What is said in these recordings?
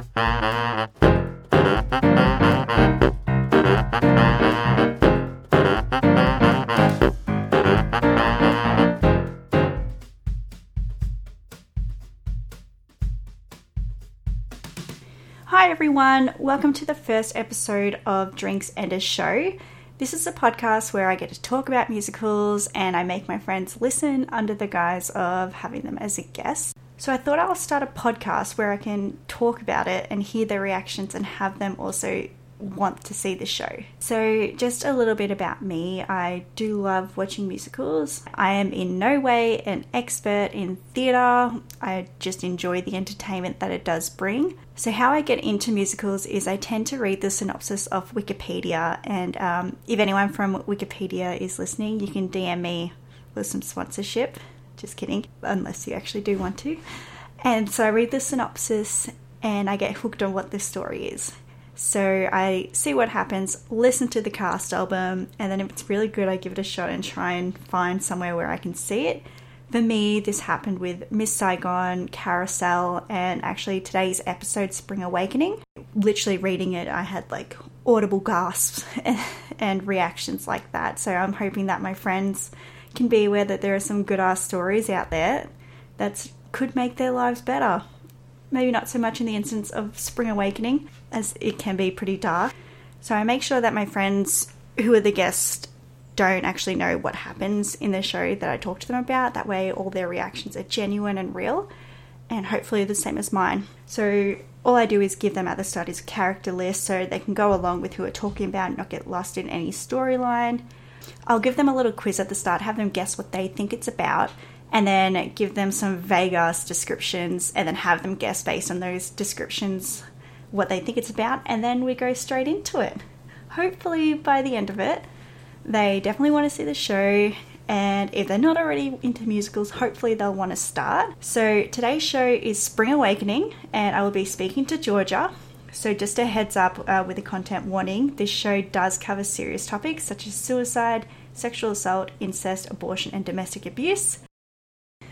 Hi, everyone. Welcome to the first episode of Drinks and a Show. This is a podcast where I get to talk about musicals and I make my friends listen under the guise of having them as a guest. So I thought I'll start a podcast where I can talk about it and hear their reactions and have them also want to see the show. So, just a little bit about me. I do love watching musicals. I am in no way an expert in theatre. I just enjoy the entertainment that it does bring. So, how I get into musicals is I tend to read the synopsis of Wikipedia, and um, if anyone from Wikipedia is listening, you can DM me with some sponsorship. Just kidding, unless you actually do want to. And so I read the synopsis and I get hooked on what the story is. So I see what happens, listen to the cast album, and then if it's really good, I give it a shot and try and find somewhere where I can see it. For me, this happened with Miss Saigon, Carousel, and actually today's episode, Spring Awakening. Literally reading it, I had like audible gasps and reactions like that. So I'm hoping that my friends can be aware that there are some good ass stories out there that could make their lives better maybe not so much in the instance of Spring Awakening, as it can be pretty dark. So I make sure that my friends who are the guests don't actually know what happens in the show that I talk to them about. That way, all their reactions are genuine and real, and hopefully the same as mine. So all I do is give them at the start is a character list so they can go along with who we're talking about and not get lost in any storyline. I'll give them a little quiz at the start, have them guess what they think it's about, and then give them some vague descriptions and then have them guess based on those descriptions what they think it's about and then we go straight into it. Hopefully by the end of it they definitely want to see the show and if they're not already into musicals, hopefully they'll want to start. So today's show is Spring Awakening and I will be speaking to Georgia. So just a heads up uh, with a content warning, this show does cover serious topics such as suicide, sexual assault, incest, abortion and domestic abuse.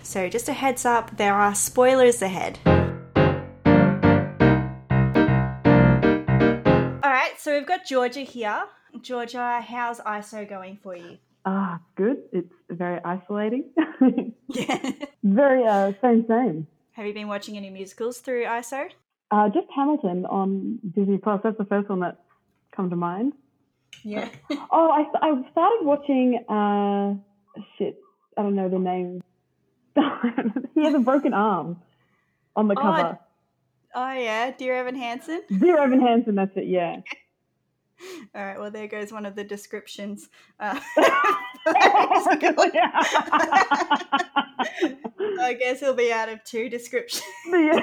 So, just a heads up, there are spoilers ahead. All right, so we've got Georgia here. Georgia, how's ISO going for you? Ah, good. It's very isolating. Yeah. very uh, same same. Have you been watching any musicals through ISO? Uh, just Hamilton on Disney Plus. That's the first one that come to mind. Yeah. Oh, I I started watching. Uh, shit, I don't know the name. he has a broken arm on the Oh, cover. Oh, yeah, Dear Evan Hansen. Dear Evan Hansen, that's it. Yeah. All right, well, there goes one of the descriptions. Uh, I guess he'll be out of two descriptions. Yeah.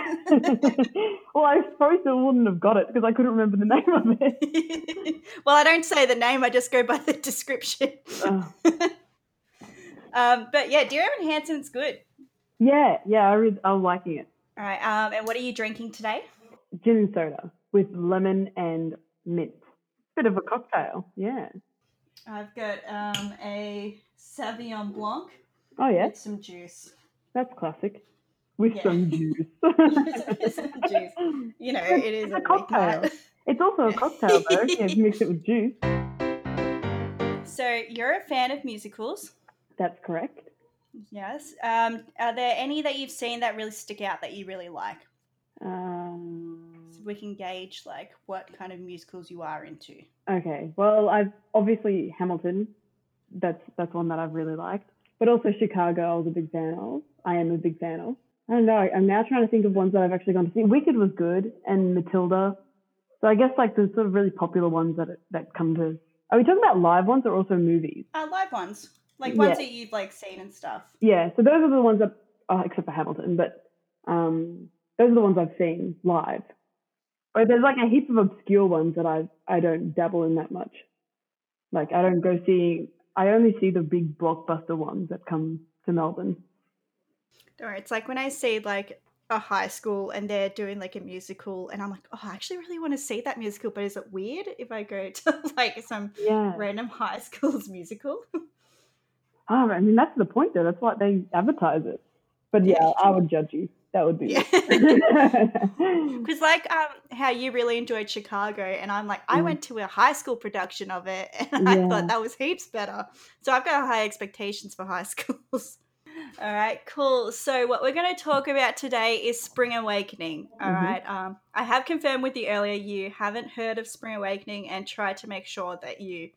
well, I suppose I wouldn't have got it because I couldn't remember the name of it. well, I don't say the name, I just go by the description. Oh. Um, but yeah, Dear Evan Hansen's good. Yeah, yeah, I, re- I was liking it. All right, um, and what are you drinking today? Gin and soda with lemon and mint. Bit of a cocktail, yeah. I've got um, a Sauvignon Blanc Oh yeah, with some juice. that's classic. With Yeah. some juice. With some juice. You know, it is a a cocktail. weeknight. It's also a cocktail though. Yeah, you mix it with juice. So you're a fan of musicals, That's correct. yes? Um, are there any that you've seen that really stick out that you really like? Um, we can gauge like what kind of musicals you are into. okay. Well, I've obviously Hamilton. That's that's one that I've really liked. But also Chicago, I was a big fan of. I am a big fan of. I don't know. I'm now trying to think of ones that I've actually gone to see. Wicked was good, and Matilda. So I guess like the sort of really popular ones that that come to. Are we talking about live ones or also movies? Uh, live ones, like ones Yeah. that you've like seen and stuff. Yeah. So those are the ones that, oh, except for Hamilton, but um, those are the ones I've seen live. But there's like a heap of obscure ones that I I don't dabble in that much. Like I don't go see. I only see the big blockbuster ones that come to Melbourne. Or it's like when I see like a high school and they're doing like a musical, and I'm like, oh, I actually really want to see that musical, but is it weird if I go to like some Yeah. random high school's musical? Oh, I mean that's the point though. That's why they advertise it. But Yeah, yeah, I would judge you That would be. Yeah. Because like um, how you really enjoyed Chicago, and I'm like, I Mm. went to a high school production of it, and I thought that was heaps better. So I've got high expectations for high schools. All right, cool. So what we're going to talk about today is Spring Awakening. All Mhm. right. Um, I have confirmed with you earlier you haven't heard of Spring Awakening, and try to make sure that you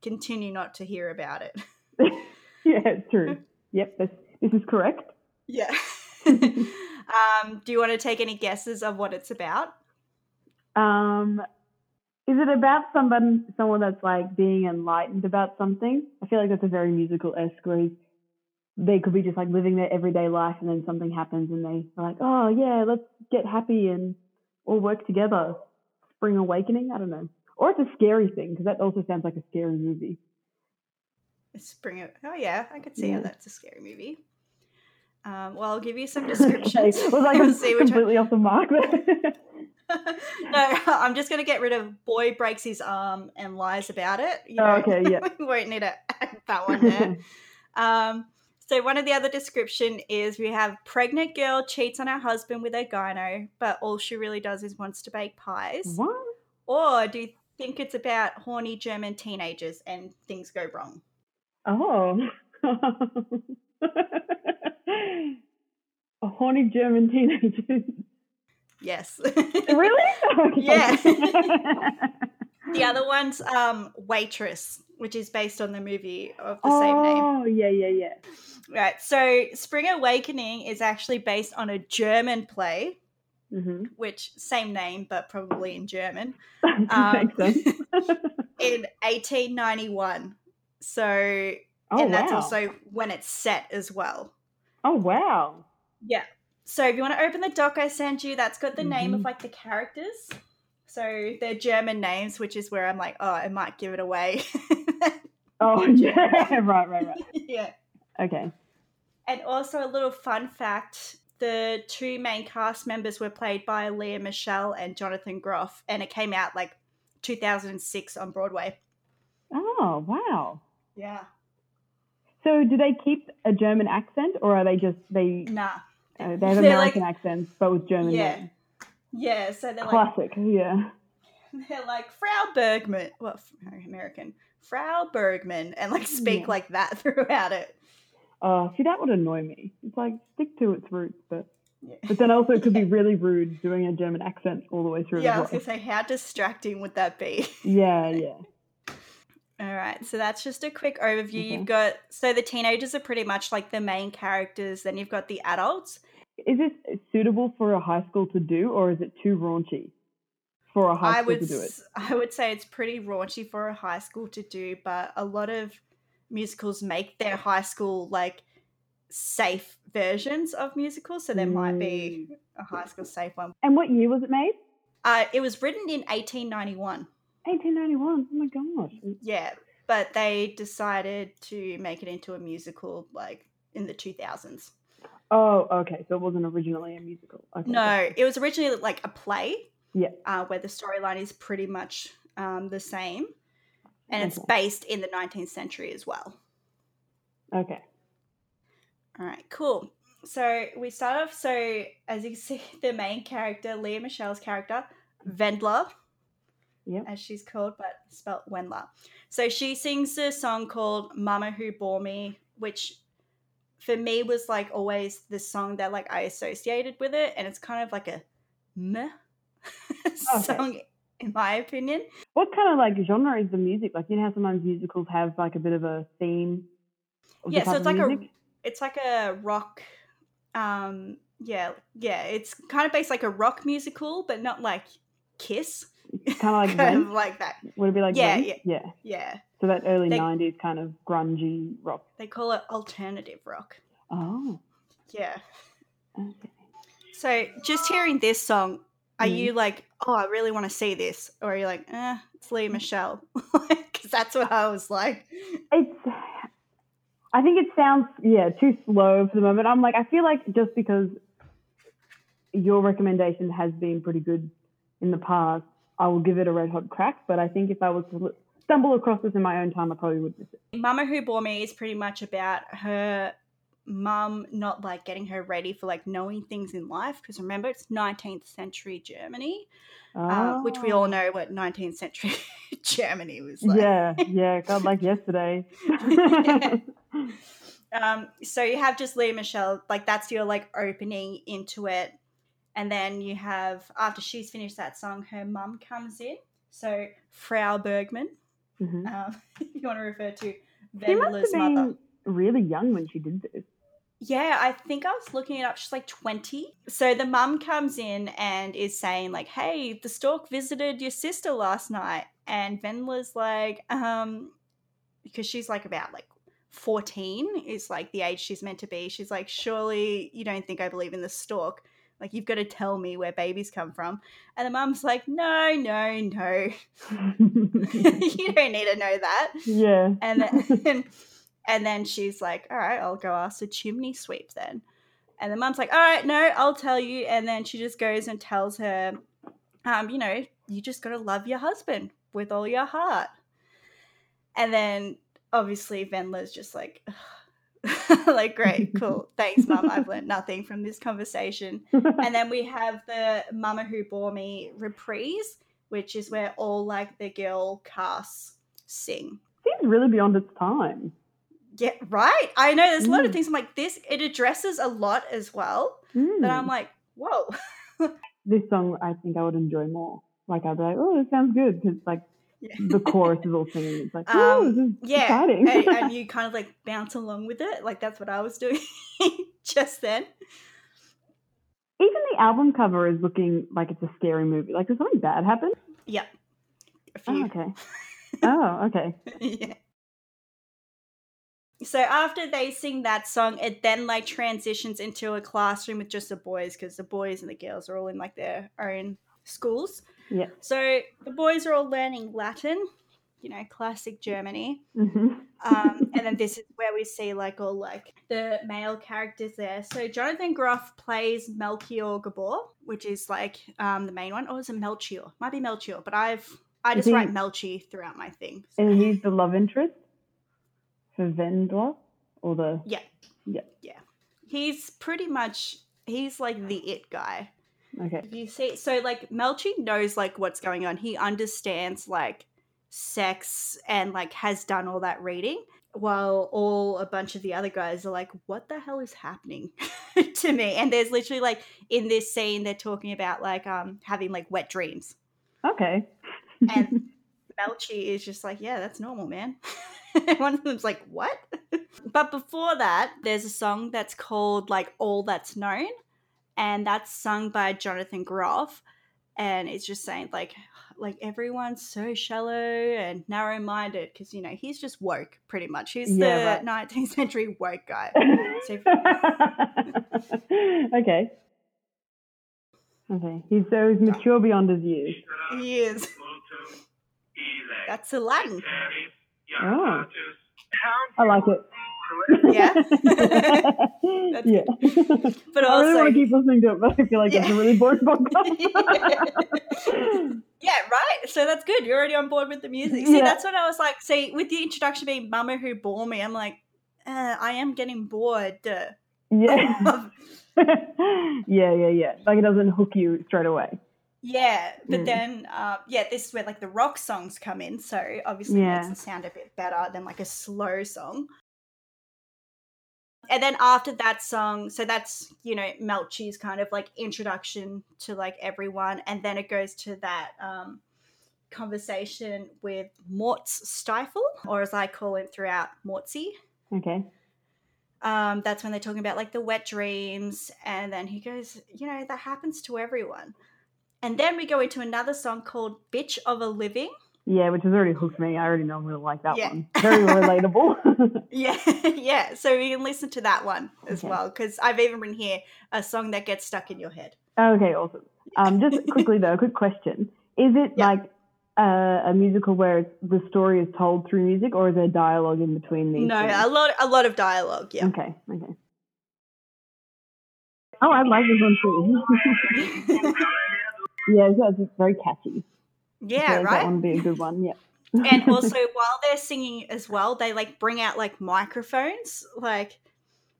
continue not to hear about it. yeah, true. Yep, this, this is correct. Yeah. Um, do you want to take any guesses of what it's about? Um, is it about someone someone that's like being enlightened about something? I feel like that's a very musical esque they could be just like living their everyday life and then something happens and they are like, oh yeah, let's get happy and all work together. Spring awakening? I don't know. Or it's a scary thing because that also sounds like a scary movie. Spring. Oh yeah, I could see how Yeah. that's a scary movie. Um, well, I'll give you some okay, descriptions. was like We'll see completely off the mark no, I'm just gonna get rid of boy breaks his arm and lies about it. You Oh, okay, yeah. we won't need to add that one there. Um, so one of the other description is we have pregnant girl cheats on her husband with a gyno, but all she really does is wants to bake pies. what? Or do you think it's about horny German teenagers and things go wrong? Oh. A horny German teenager. Yes. really? Okay. Yeah. The other one's um, Waitress, which is based on the movie of the same name. oh, yeah, yeah, yeah. Right. So Spring Awakening is actually based on a German play, Mm-hmm. which same name but probably in German, Um, in 1891. So oh, and that's wow. also when it's set as well. Oh, wow. Yeah. So if you want to open the doc I sent you, that's got the name of Mhm. like the characters. So they're German names, which is where I'm like, oh, I might give it away. Oh, yeah. right, right, right. yeah. Okay. And also a little fun fact: the two main cast members were played by Lea Michele and Jonathan Groff, and it came out like 2006 on Broadway. Oh, wow. Yeah. So, do they keep a German accent, or are they just they Nah. uh, they have They're American like- accents but with German Yeah. names? Yeah. So they're like Classic. Yeah. they're like Frau Bergmann. Well, American Frau Bergmann, and like speak Yeah. like that throughout it. Oh, see, that would annoy me. It's like stick to its roots, but Yeah. but then also it could be really rude doing a German accent all the way through. Yeah, I as was gonna say, how distracting would that be? Yeah, yeah. All right, so that's just a quick overview. Okay. You've got so the teenagers are pretty much like the main characters. Then you've got the adults. Is this suitable for a high school to do, or is it too raunchy for a high I school would to do it? I would say it's pretty raunchy for a high school to do, but a lot of musicals make their high school like safe versions of musicals, so there might be Mm. a high school safe one. And what year was it made? Uh, it was written in 1891. 1891. Oh my gosh. Yeah, but they decided to make it into a musical like in the 2000s. Oh, okay. So it wasn't originally a musical. Okay. No, it was originally like a play. Yeah. Uh, where the storyline is pretty much um, the same, and it's based in the 19th century as well. Okay. All right, cool. So we start off. So as you can see, the main character, Lea Michele's character, Vendla, Yep. as she's called, but spelt Wendler. So she sings a song called "Mama Who Bore Me," which for me was like always the song that like I associated with it, and it's kind of like a meh song in my opinion. What kind of like genre is the music? Like you know how sometimes musicals have like a bit of a theme. Of Yeah, so it's like music? a it's like a rock. Um, yeah, yeah, it's kind of based like a rock musical, but not like Kiss, kind of like kind of like that. Would it be like Yeah, yeah. yeah. Yeah, So that early They- '90s kind of grungy rock. they call it alternative rock. Oh. Yeah. Okay. So just hearing this song, are Mhm. you like, oh, I really want to see this, or are you like, eh, it's Lea Michele? Because that's what I was like. It's. I think it sounds yeah too slow for the moment. I'm like I feel like just because your recommendation has been pretty good in the past, I will give it a red hot crack. But I think if I was to stumble across this in my own time, I probably would miss it. Mama Who Bore Me is pretty much about her mum not like getting her ready for like knowing things in life because remember it's 19th century Germany, uh, which we all Oh. know what 19th century Germany was like. yeah, yeah, God, like yesterday. Um, so you have just Lea Michele, like that's your like opening into it, and then you have after she's finished that song, her mum comes in. So Frau Bergmann, Mhm. um, if you want to refer to have mother. been really young when she did this. Yeah, I think I was looking it up. She's like 20. So the mum comes in and is saying, like, hey, the stork visited your sister last night. And Wendla's like, um, because she's like about like 14 is like the age she's meant to be. She's like, surely you don't think I believe in the stork. Like, you've got to tell me where babies come from. And the mum's like, no, no, no. you don't need to know that. yeah. And then, and then she's like, all right, I'll go ask the chimney sweep then. And the mum's like, all right, no, I'll tell you. And then she just goes and tells her, um, you know, you just got to love your husband with all your heart. And then obviously Wendla's just like, like, great, cool. Thanks, mum. I've learned nothing from this conversation. And then we have the Mama Who Bore Me reprise, which is where all like the girl casts sing. Seems really beyond its time. Yeah, right. I know there's a lot of Mm. things. I'm like, this, it addresses a lot as well. Mm. That I'm like, whoa. this song, I think I would enjoy more. Like I'd be like, oh, this sounds good because like. The chorus is all singing. It's like, oh, Um, Yeah. exciting. and, and you kind of like bounce along with it. Like, that's what I was doing just then. Even the album cover is looking like it's a scary movie. Like, did something bad happen? Yep. Oh, okay. oh, okay. yeah. So after they sing that song, it then like transitions into a classroom with just the boys because the boys and the girls are all in like their own schools. Yeah. So the boys are all learning Latin, you know, classic Germany. hmm Um, and then this is where we see like all like the male characters there. So Jonathan Groff plays Melchior Gabor, which is like um, the main one. Or is it Melchior? Might be Melchior, but I've I just he- write Melchi throughout my thing. And he's the love interest for Vendla, or the Yeah. Yeah. Yeah. He's pretty much he's like the it guy. Okay. You see so like Melchi knows like what's going on. He understands like sex and like has done all that reading. While all a bunch of the other guys are like, what the hell is happening to me? And there's literally like in this scene they're talking about like um having like wet dreams. Okay. And Melchi is just like, yeah, that's normal, man. One of them's like, what? but before that, there's a song that's called like All That's Known, and that's sung by Jonathan Groff, and it's just saying like, like everyone's so shallow and narrow-minded because you know he's just woke pretty much. He's Yeah, the right. 19th century woke guy. So okay. Okay. He's so he's mature beyond his years. he is. That's a Latin. Oh. I like it. Yeah. yeah. But I really also, want to keep listening to it, but I feel like it's a really boring podcast. Yeah, right. So that's good. You're already on board with the music. See, Yeah. that's what I was like. See, with the introduction being Mama Who Bore Me, I'm like, uh, I am getting bored. uh, yeah. yeah, yeah, yeah. Like it doesn't hook you straight away. yeah, but Mm. then, uh, yeah, this is where like the rock songs come in. So obviously Yeah. makes it sound a bit better than like a slow song. And then after that song, so that's, you know, Melchi's kind of like introduction to like everyone. And then it goes to that um, conversation with Mortz Stiefel, or as I call him throughout, Mortzy. Okay. Um, that's when they're talking about like the wet dreams. And then he goes, you know, that happens to everyone. And then we go into another song called Bitch of a Living. Yeah, which has already hooked me. I already know I'm going to like that Yeah. one. Very relatable. Yeah, yeah. So we can listen to that one as Okay. well because I've even written here a song that gets stuck in your head. okay, awesome. Um, just quickly though, a quick question: Is it Yeah. like uh, a musical where it's, the story is told through music, or is there dialogue in between these? No, things? a lot, a lot of dialogue. Yeah. Okay, okay. Oh, I like this one too. yeah, it's, it's very catchy. Yeah, like That right. one would be a good one. Yeah. and also while they're singing as well, they like bring out like microphones, like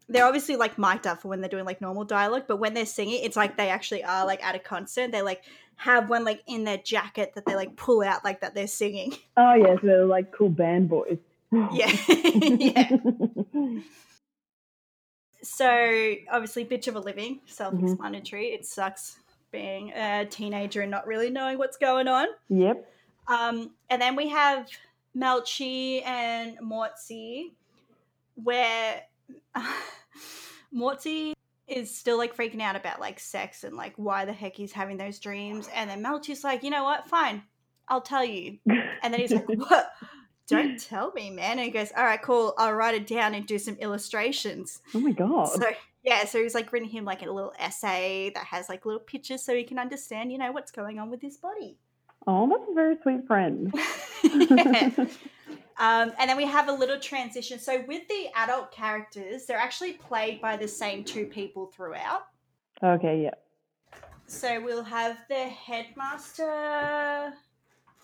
they're obviously like mic'd up for when they're doing like normal dialogue, but when they're singing, it's like they actually are like at a concert. They like have one like in their jacket that they like pull out like that they're singing. Oh yes, they're like cool band boys. Yeah. yeah. So obviously, bitch of a living, mm-hmm. self-explanatory. It sucks being a teenager and not really knowing what's going on. Yep. Um, and then we have Melchi and Mortzi, where Mortzi is still like freaking out about like sex and like why the heck he's having those dreams. And then Melchi's like, you know what? Fine, I'll tell you. And then he's like, what? Don't tell me, man. And he goes, all right, cool. I'll write it down and do some illustrations. Oh my god. So yeah, so he's like written him like a little essay that has like little pictures so he can understand, you know, what's going on with his body. oh, that's a very sweet friend. yeah. Um, and then we have a little transition. So with the adult characters, they're actually played by the same two people throughout. Okay, yeah. So we'll have the headmaster,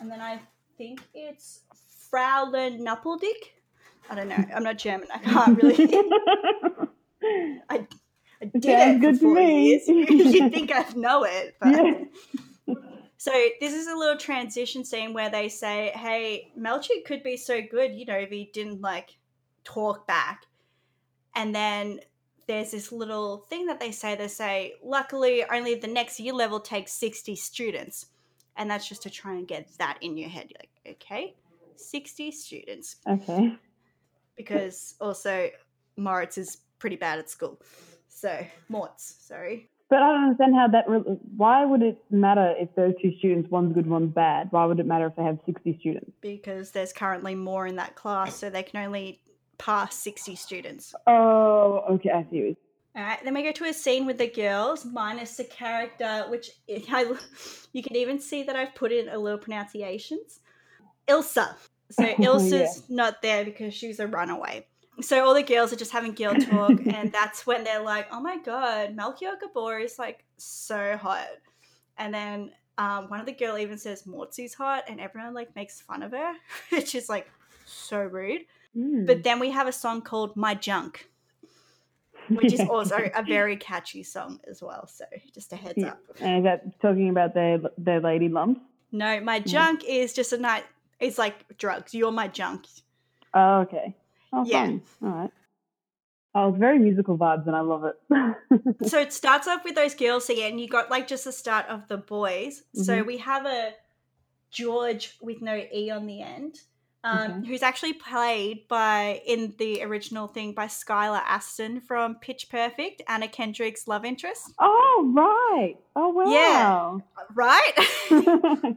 and then I think it's Fraulein Knuppeldick. I don't know. I'm not German. I can't really. I, I did Sounds it good for four me. years. You'd think I'd know it, but yeah. So this is a little transition scene where they say, "Hey, Melchi could be so good, you know, if he didn't like talk back." And then there's this little thing that they say. They say, "Luckily, only the next year level takes sixty students," and that's just to try and get that in your head. You're like, okay, sixty students, Okay. because also Moritz is pretty bad at school. So Morts, sorry. But I don't understand how that. Re- why would it matter if those two students, one's good, one's bad? Why would it matter if they have 60 students? because there's currently more in that class, so they can only pass 60 students. Oh, okay, I see. All right, then we go to a scene with the girls, minus the character, which I, you can even see that I've put in a little pronunciations. Ilsa. So oh, Ilsa's not there because she's a runaway. So all the girls are just having girl talk, and that's when they're like, "Oh my god, Melchior Gabor is like so hot," and then um, one of the girl even says Mortzi's hot, and everyone like makes fun of her, which is like so rude. Hmm. But then we have a song called My Junk, which is also a very catchy song as well. So just a heads up. And is that talking about their their lady lumps? No, My Junk is just a night. It's like drugs. You're my junk. Oh, okay. Oh, Yeah. fun. All right. Oh, it's very musical vibes, and I love it. So it starts off with those girls again. you got like just the start of the boys. So Mhm. we have a George with no E on the end. Um, Okay. Who's actually played by in the original thing by Skylar Astin from Pitch Perfect, Anna Kendrick's love interest, oh, right. Oh, wow. Yeah, right?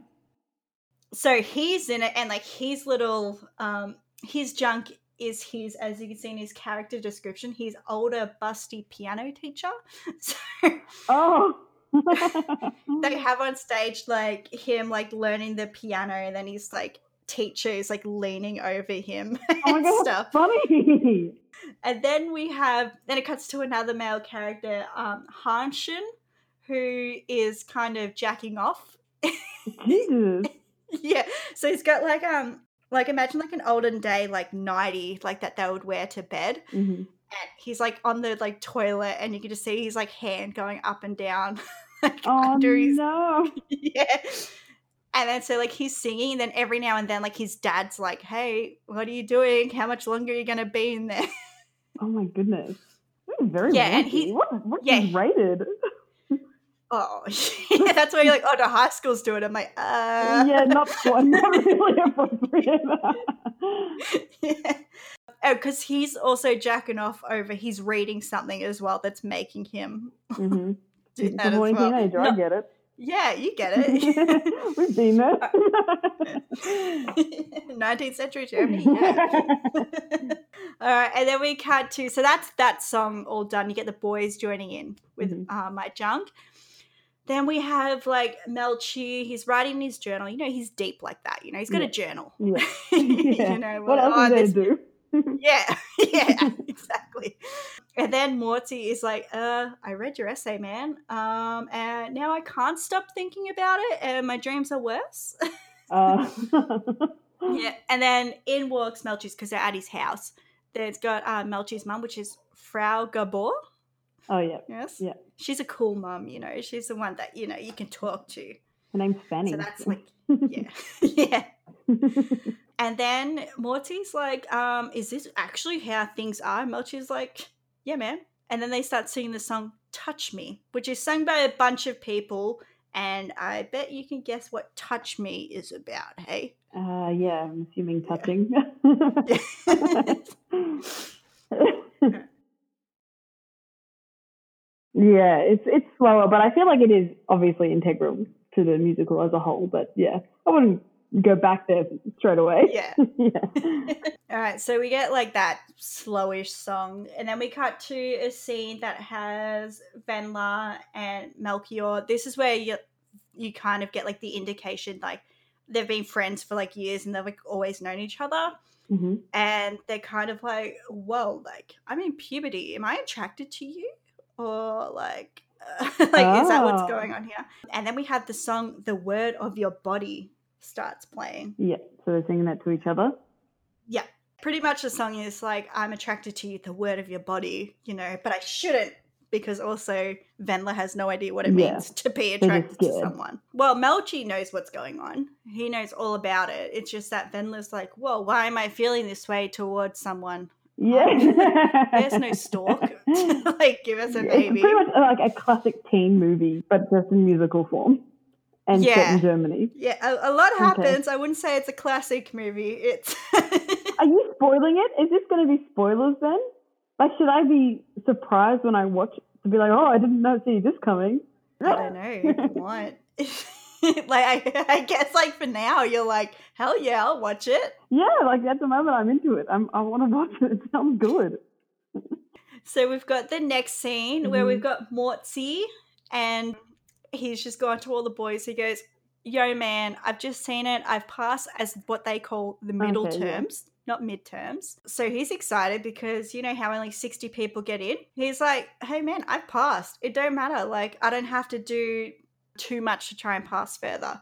so he's in it and like his little um his junk is his as you can see in his character description he's older busty piano teacher so oh. they have on stage like him like learning the piano and then he's like teacher is like leaning over him oh my and god, stuff funny. and then we have then it cuts to another male character um Hanschen who is kind of jacking off Jesus. yeah. So he's got like um like imagine like an olden day like nighty like that they would wear to bed. hmm And he's like on the like toilet and you can just see his like hand going up and down like Oh under his no. Yeah. And then so like he's singing and then every now and then like his dad's like, Hey, what are you doing? How much longer are you gonna be in there? Oh my goodness. Very Yeah, and he- what what's yeah. rated? Oh yeah, that's why you're like, oh the high school's doing it. I'm like, uh yeah, not fun. Not really appropriate. yeah. Oh, because he's also jacking off over. He's reading something as well that's making him mm-hmm. do that as Disappointing well. teenager, I get it. yeah, you get it. We've been there. 19th century Germany. Yeah. all right, and then we cut to so that's that song all done. You get the boys joining in with Mhm. uh, my junk. Then we have like Melchi. He's writing his journal. You know, he's deep like that. You know, he's got Yeah. a journal. yeah. yeah. you know, what else oh, is there this- to do? Yeah, yeah, exactly. And then Morty is like, uh, I read your essay, man. Um, and now I can't stop thinking about it, and my dreams are worse. Uh, yeah. And then in walks Melchis because they're at his house. there's got uh, Melchi's mum, which is Frau Gabor. Oh yeah, Yes. Yeah. She's a cool mum, you know. She's the one that, you know, you can talk to. her name's Fanny. So that's like, yeah. yeah. And then Morty's like, um, is this actually how things are? Melchi's like, yeah, man. And then they start singing the song Touch Me, which is sung by a bunch of people. And I bet you can guess what Touch Me is about, hey? uh, yeah, I'm assuming touching. yeah, it's it's slower, but I feel like it is obviously integral to the musical as a whole. But yeah, I wouldn't go back there straight away. yeah. yeah. All right, so we get like that slowish song, and then we cut to a scene that has Venla and Melchior. This is where you you kind of get like the indication like they've been friends for like years and they've like always known each other, hmm and they're kind of like, whoa, like I'm in puberty. Am I attracted to you, or like? like is that what's Oh. going on here and then we have the song the word of your body starts playing Yeah, so they're singing that to each other. yeah pretty much the song is like i'm attracted to you the word of your body you know but i shouldn't because also venla has no idea what it Yeah. means to be attracted to someone well melchi knows what's going on he knows all about it it's just that venla's like whoa why am i feeling this way towards someone Yeah. there's no stork like give us a It's baby pretty much like a classic teen movie, but just in musical form. And set Yeah. in Germany. yeah a, a lot Okay. happens i wouldn't say it's a classic movie it's Are you spoiling it? Is this going to be spoilers then? Like, should I be surprised when I watch to be like, oh, I didn't know see this coming? I don't know what. like I, I guess like for now you're like hell yeah I'll watch it. Yeah, like at the moment I'm into it. I'm, I want to watch it. It sounds good. So we've got the next scene where Mhm. we've got Mortzy and he's just gone to all the boys. He goes, "Yo man, I've just seen it. I've passed as what they call the middle Okay, yeah. terms." Not midterms. So he's excited because you know how only 60 people get in? He's like, hey man, I've passed. It don't matter. Like, I don't have to do too much to try and pass further.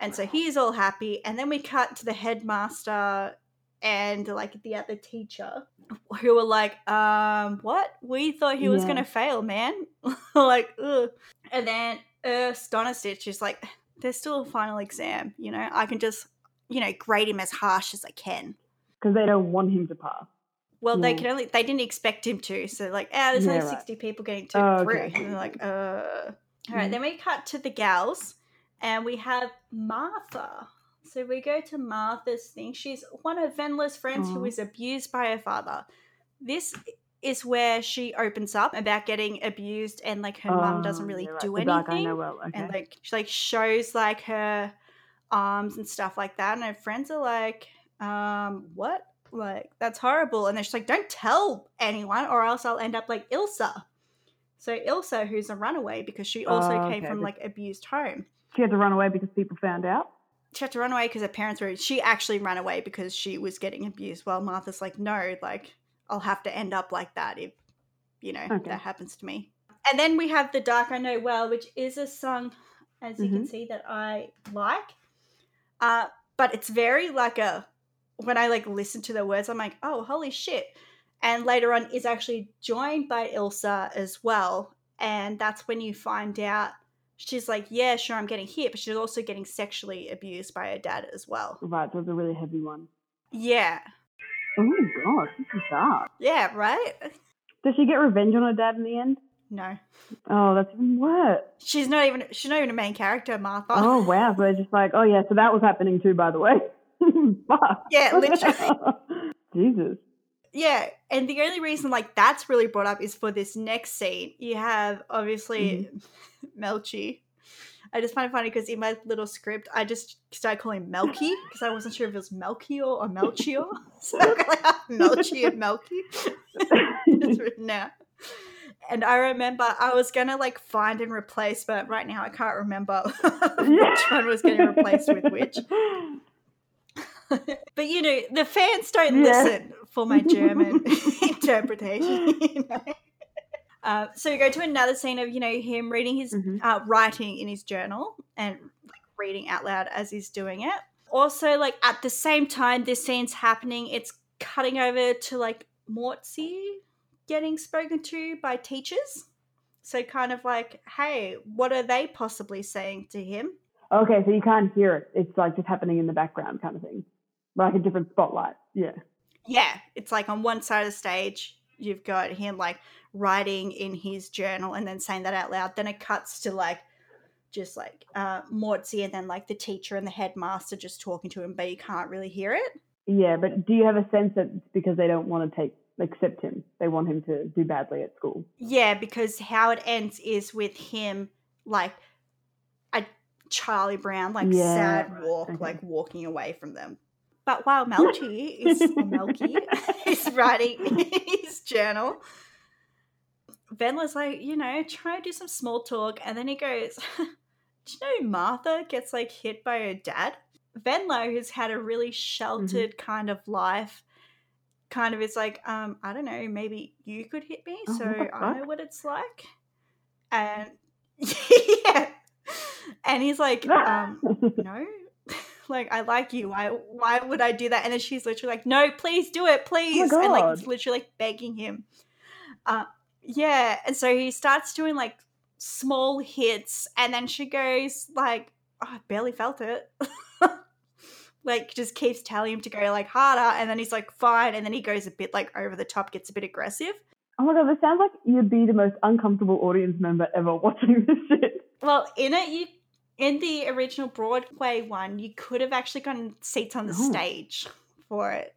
And so he's all happy. And then we cut to the headmaster and like the other teacher who were like, um, what? We thought he was Yeah. gonna fail, man. like, ugh. And then uh Stonastitch is like, there's still a final exam, you know. I can just, you know, grade him as harsh as I can. Because they don't want him to pass. Well, they can only they didn't expect him to, so like, ah, there's Yeah, only right. sixty people getting to Oh, through, okay. and they're like, uh. All right, Mhm. then we cut to the gals, and we have Martha. So we go to Martha's thing. She's one of Venla's friends who Aw. was abused by her father. This is where she opens up about getting abused, and like her mum doesn't Oh, really yeah, right. do the Dark I anything know well. Okay. and like she like shows like her arms and stuff like that and her friends are like um what like that's horrible and they're just like don't tell anyone or else i'll end up like ilsa so ilsa who's a runaway because she also Oh, came okay, from like abused home she had to run away because people found out. she had to run away because her parents were she actually ran away because she was getting abused while martha's like no like i'll have to end up like that if you know Okay. that happens to me and then we have the dark i know well which is a song as you can Mhm. see that i like uh but it's very like a when i like listen to the words i'm like oh holy shit and later on is actually joined by ilsa as well and that's when you find out she's like yeah sure i'm getting hit but she's also getting sexually abused by her dad as well Right, so it's a really heavy one. yeah Oh my gosh, this is dark. yeah right Does she get revenge on her dad in the end? no Oh, that's even worse. she's not even she's not even a main character martha Oh wow, so they're just like, oh yeah, so that was happening too, by the way. Fuck. Yeah, literally. Jesus. Yeah, and the only reason like that's really brought up is for this next scene. You have obviously mm-hmm. Melchi. I just find it funny because in my little script, I just started calling him Melky because I wasn't sure if it was Melchior or Melchior. so going Melchi and Melky. it's written out. And I remember I was gonna like find and replace, but right now I can't remember which one was getting replaced with which. but you know, the fans don't Yeah. listen for my German interpretation. You know? uh, so we go to another scene of you know him reading his Mhm. uh, writing in his journal and like reading out loud as he's doing it. Also, like at the same time this scene's happening, it's cutting over to like Mortsy getting spoken to by teachers. So kind of like, hey, what are they possibly saying to him? Okay, so you can't hear it. It's like just happening in the background kind of thing. Like a different spotlight. Yeah. Yeah, it's like on one side of the stage, you've got him like writing in his journal and then saying that out loud. Then it cuts to like just like uh Mortsy and then like the teacher and the headmaster just talking to him, but you can't really hear it. Yeah, but do you have a sense that it's because they don't want to take accept him? They want him to do badly at school. Yeah, because how it ends is with him like a Charlie Brown, like Yeah, sad walk, okay. like walking away from them. But while Melchi is Melky is writing his journal, Venla's like, you know, try to do some small talk, and then he goes, "Do you know Martha gets like hit by her dad?" Venlo, who's had a really sheltered kind of life, kind of is like, um, I don't know, maybe you could hit me, Oh, so I know what it's like. And yeah, and he's like, um, no, like I like you. Why? Why would I do that? And then she's literally like, no, please do it, please, and like literally like begging him. Uh, yeah, and so he starts doing like small hits, and then she goes like, oh, I barely felt it. like just keeps telling him to go like harder, and then he's like, fine, and then he goes a bit like over the top, gets a bit aggressive. Oh my god, this sounds like you'd be the most uncomfortable audience member ever watching this shit. Well, in it, you in the original Broadway one, you could have actually gotten seats on the Oh. stage for it.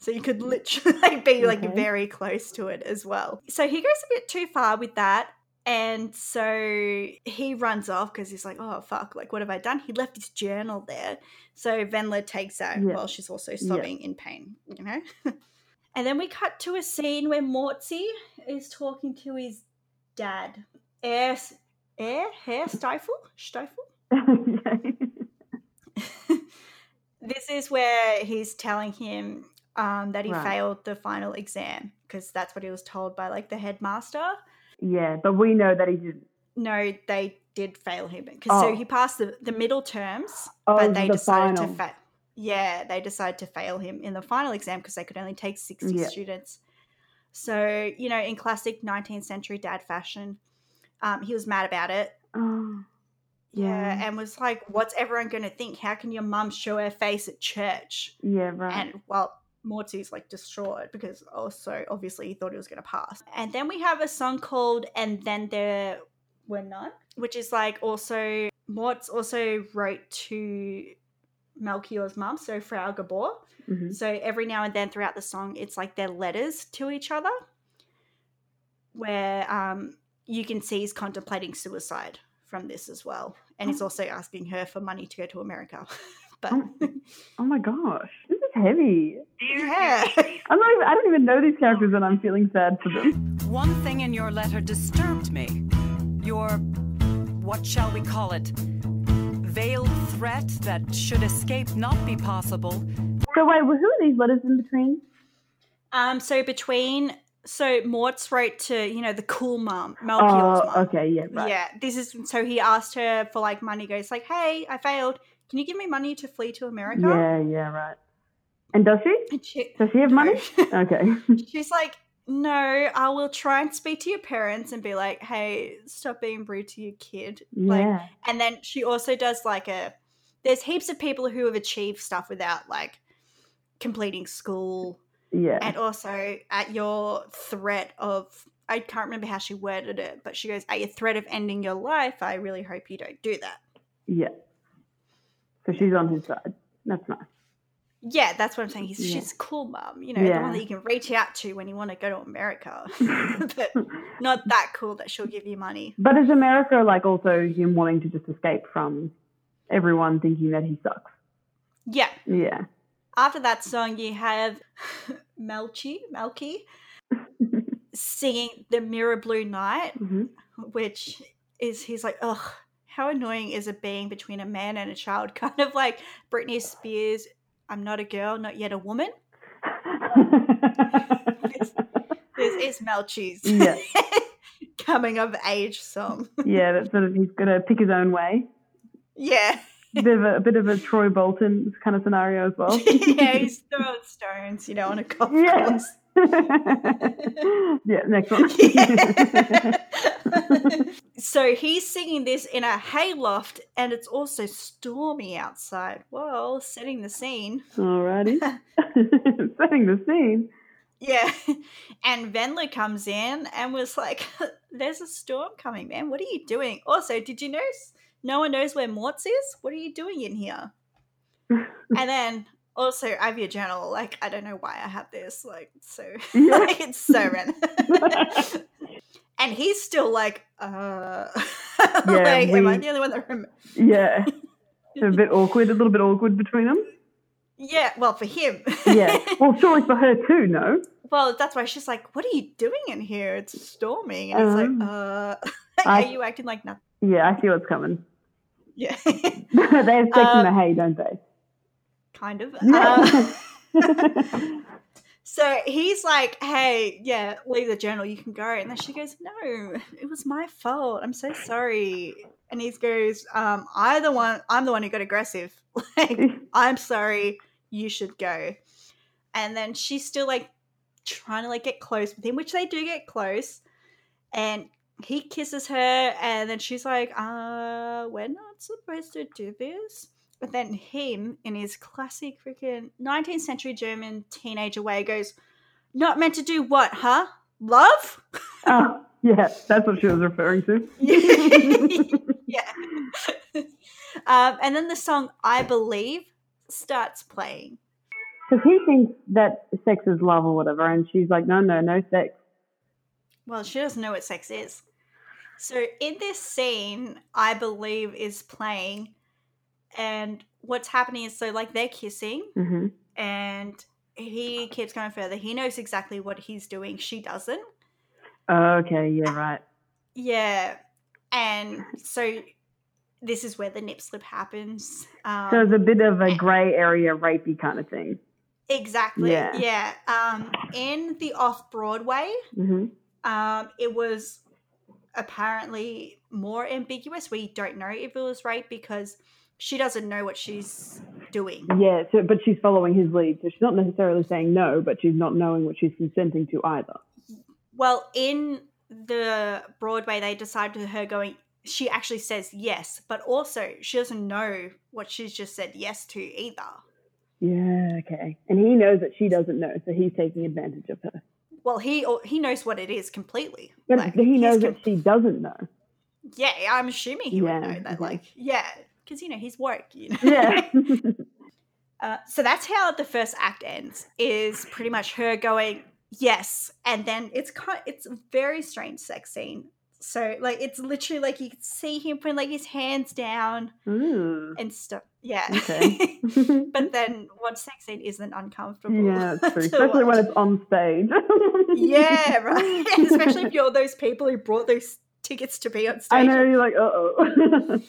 So you could literally be like Okay. very close to it as well. So he goes a bit too far with that. And so he runs off because he's like, oh, fuck, like, what have I done? He left his journal there. So Venla takes that Yeah. while she's also sobbing in pain, you know? and then we cut to a scene where Mortsy is talking to his dad. Air, air, hair, stifle? Stiefel? This is where he's telling him um, that he Right. failed the final exam because that's what he was told by like the headmaster. yeah, but we know that he didn't. No, they did fail him because so Oh. he passed the, the middle terms, Oh, but they the decided final. to fail. Yeah, they decided to fail him in the final exam because they could only take sixty Yeah. students. So you know, in classic nineteenth century dad fashion, um, he was mad about it. Yeah, and was like, "What's everyone going to think? How can your mum show her face at church?" yeah, right. And well, Morty's like distraught because also obviously he thought he was going to pass. And then we have a song called "And Then There Were None," which is like also Mort's also wrote to Melchior's mum, so Frau Gabor. Mhm. So every now and then throughout the song, it's like their letters to each other, where um, you can see he's contemplating suicide from this as well, and he's also asking her for money to go to America. but Oh. Oh my gosh, this is heavy. yeah. I'm not even, I don't even know these characters, and I'm feeling sad for them. One thing in your letter disturbed me. Your, what shall we call it? Veiled threat that should escape not be possible. So wait, well, who are these letters in between? Um, so between so Mort's wrote to you know the cool mom, Melchior's Oh, mom. okay, yeah, right. Yeah, this is so he asked her for like money. Goes like, hey, I failed. Can you give me money to flee to America? Yeah, yeah, right. And does she? And she, Does she have money? Okay. She's like, no, I will try and speak to your parents and be like, hey, stop being rude to your kid. Like, yeah. and then she also does like a. There's heaps of people who have achieved stuff without like completing school Yeah. and also at your threat of I can't remember how she worded it, but she goes, "At your threat of ending your life, I really hope you don't do that." yeah. So she's on his side. That's nice. Yeah, that's what I'm saying. He's, Yeah. She's cool mum, you know, the one that you can reach out to when you want to go to America, but not that cool that she'll give you money. But is America like also him wanting to just escape from everyone thinking that he sucks? Yeah. Yeah. After that song, you have Melchi, Melky, singing "The Mirror Blue Night," hmm which is he's like, ugh, how annoying is it being between a man and a child? Kind of like Britney Spears, I'm not a girl, not yet a woman. This is Melchi's Yeah. coming of age song. yeah, that's sort of he's gonna pick his own way. Yeah. A bit of a, a bit of a Troy Bolton kind of scenario as well. yeah, he's throwing stones, you know, on a golf Yeah. course. yeah, next one. so he's singing this in a hayloft, and it's also stormy outside. Well, setting the scene. Alrighty. Setting the scene. Yeah. And Venla comes in and was like, There's a storm coming, man. What are you doing? Also, did you know no one knows where Mortz is? What are you doing in here? and then also, I have your journal. Like, I don't know why I have this. Like, so, like, it's so random. and he's still like, uh, like, am I the only one that remembers? Yeah. A bit awkward, a little bit awkward between them. Yeah, well, for him. Yeah. Well, surely for her too, no? Well, that's why she's like, "What are you doing in here? It's storming." And he's Um, like, "Uh, I- are you acting like nothing?" Yeah, I see what's coming. Yeah, they have sex Um, in the hay, don't they? kind of. Uh, so he's like, "Hey, yeah, leave the journal. You can go." And then she goes, "No, it was my fault. I'm so sorry." And he goes, um, "I the one. I'm the one who got aggressive. Like, I'm sorry. You should go." And then she's still like trying to like get close with him, which they do get close. And he kisses her, and then she's like, "Uh, we're not supposed to do this." But then him, in his classic freaking 19th century German teenager way, goes, "Not meant to do what, huh? Love?" oh, yeah, that's what she was referring to. yeah. um, and then the song "I Believe" starts playing. Because he thinks that sex is love or whatever, and she's like, no, no, no sex. Well, she doesn't know what sex is. So in this scene, I believe is playing, and what's happening is so like they're kissing, hmm and he keeps going further. He knows exactly what he's doing. She doesn't. Okay, yeah, right. Yeah, and so this is where the nip slip happens. Um, So it's a bit of a grey area, rapey kind of thing. exactly. Yeah. Yeah. Um, in the off Broadway, hmm um, it was apparently more ambiguous. We don't know if it was rape because she doesn't know what she's doing. Yeah, so, but she's following his lead. So she's not necessarily saying no, but she's not knowing what she's consenting to either. Well, in the Broadway, they decide to her going. She actually says yes, but also she doesn't know what she's just said yes to either. Yeah, okay. And he knows that she doesn't know, so he's taking advantage of her. Well, he he knows what it is completely. But Like, he knows com- that she doesn't know. Yeah, I'm assuming he Yeah, would know that. Like, yeah, because you know he's work You know. Yeah. Uh, so that's how the first act ends. Is pretty much her going yes, and then it's kind. It's a very strange sex scene. So like it's literally like you can see him putting like his hands down Ooh. and stuff. Yeah. Okay. but then what sex scene isn't uncomfortable? yeah, it's true. to Especially when it's on stage. yeah, right. Especially if you're those people who brought those tickets to be on stage. I know, you're like, uh oh.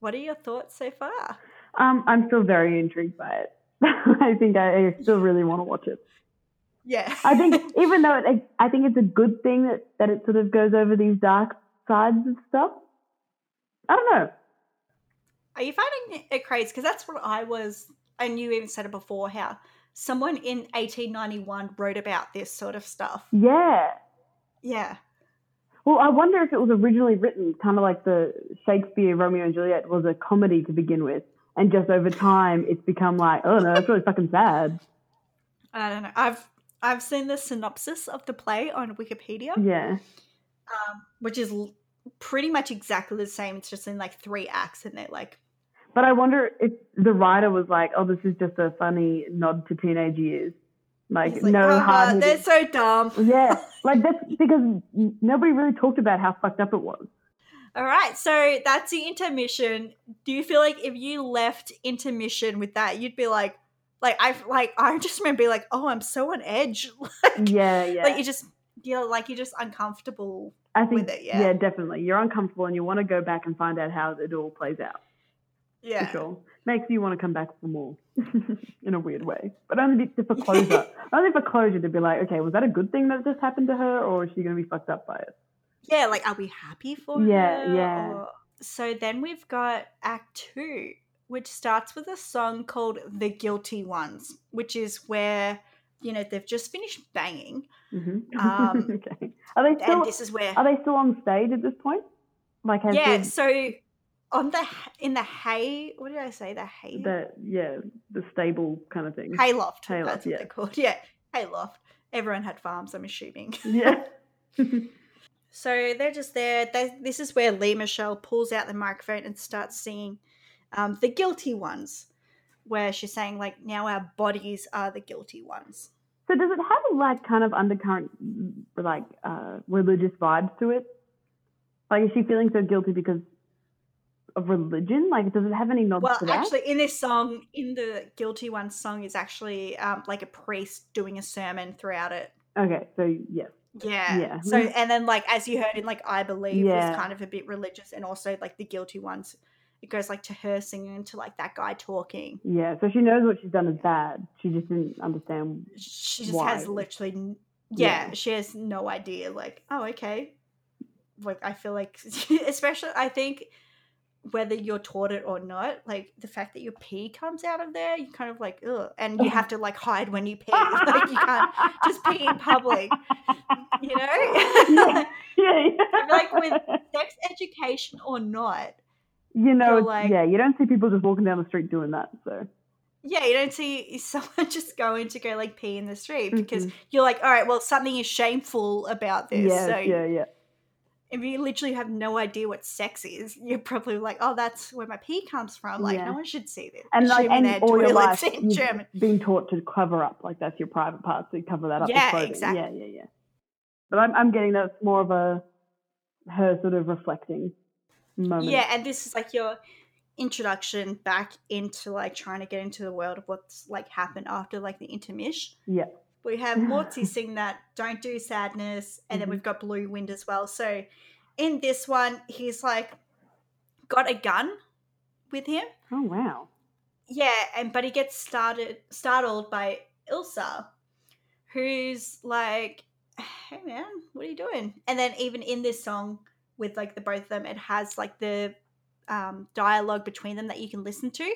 What are your thoughts so far? um, I'm still very intrigued by it. I think I still really want to watch it. Yeah. I think even though it, I think it's a good thing that, that it sort of goes over these dark sides of stuff. I don't know. Are you finding it crazy? Because that's what I was, and you even said it before how someone in 1891 wrote about this sort of stuff. Yeah. Yeah. Well, I wonder if it was originally written kind of like the Shakespeare Romeo and Juliet was a comedy to begin with, and just over time it's become like, oh no, that's really fucking sad. I don't know. I've I've seen the synopsis of the play on Wikipedia, Yeah. um, which is l- pretty much exactly the same. It's just in like three acts, and they're like, But I wonder if the writer was like, oh, this is just a funny nod to teenage years. Like, like, no "Haha, hard. they're so dumb. yeah, like that's because nobody really talked about how fucked up it was. All right, so that's the intermission. Do you feel like if you left intermission with that, you'd be like, like I like I just remember being like, oh, I'm so on edge. like, Yeah, yeah. like you just you're like you're just uncomfortable. I think, with it, yeah. yeah, definitely. You're uncomfortable and you want to go back and find out how it all plays out. Yeah, For sure. Makes you want to come back for more in a weird way. But only for closure. only for closure to be like, okay, was that a good thing that just happened to her or is she going to be fucked up by it? yeah. Like, are we happy for Yeah, her? yeah. Or- So then we've got Act Two, which starts with a song called "The Guilty Ones," which is where you know, they've just finished banging. Mhm. Um, okay. Are they still and this is where are they still on stage at this point? Like yeah the, so on the in the hay what did i say the hay the yeah the stable kind of thing. hayloft Hayloft, that's what yeah. they're called yeah hayloft everyone had farms i'm assuming Yeah. so they're just there they, this is where Lea Michele pulls out the microphone and starts singing um, the guilty ones where she's saying like now our bodies are the guilty ones So does it have like kind of undercurrent like uh, religious vibes to it? Like is she feeling so guilty because of religion? Like does it have any nods well to that? actually in this song in the guilty ones song is actually um, like a priest doing a sermon throughout it okay, so yeah. Yeah. Yeah. So and then like as you heard in like I believe Yeah. was kind of a bit religious and also like the guilty ones it goes like to her singing to like that guy talking. Yeah, so she knows what she's done is bad. She just didn't understand. She just Why? has literally yeah, Yeah. she has no idea like oh okay. Like I feel like especially I think whether you're taught it or not, like the fact that your pee comes out of there, you kind of like, ugh, and you have to like hide when you pee. like you can't just pee in public, you know? yeah, feel like with sex education or not, you know, it's- like- yeah, you don't see people just walking down the street doing that. So yeah, you don't see someone just going to go like pee in the street because Mhm. you're like, all right, well, something is shameful about this. yeah, so yeah, yeah. if you literally have no idea what sex is, you're probably like, oh, that's where my pee comes from. Like, Yeah. no one should see this. And like, and all your toilets life, in you've German. been taught to cover up, like that's your private part, so you cover that up. Yeah, exactly. Yeah, yeah, yeah. But I'm, I'm getting that it's more of a her sort of reflecting moment. Yeah, and this is like your introduction back into like trying to get into the world of what's like happened after like the intermish. yeah, We have Morty sing that "Don't Do Sadness," and then Mhm. we've got Blue Wind as well. So in this one, he's like got a gun with him. Oh wow. Yeah, and but he gets started startled by Ilse, who's like, "Hey man, what are you doing?" And then even in this song with like the both of them, it has like the um, dialogue between them that you can listen to,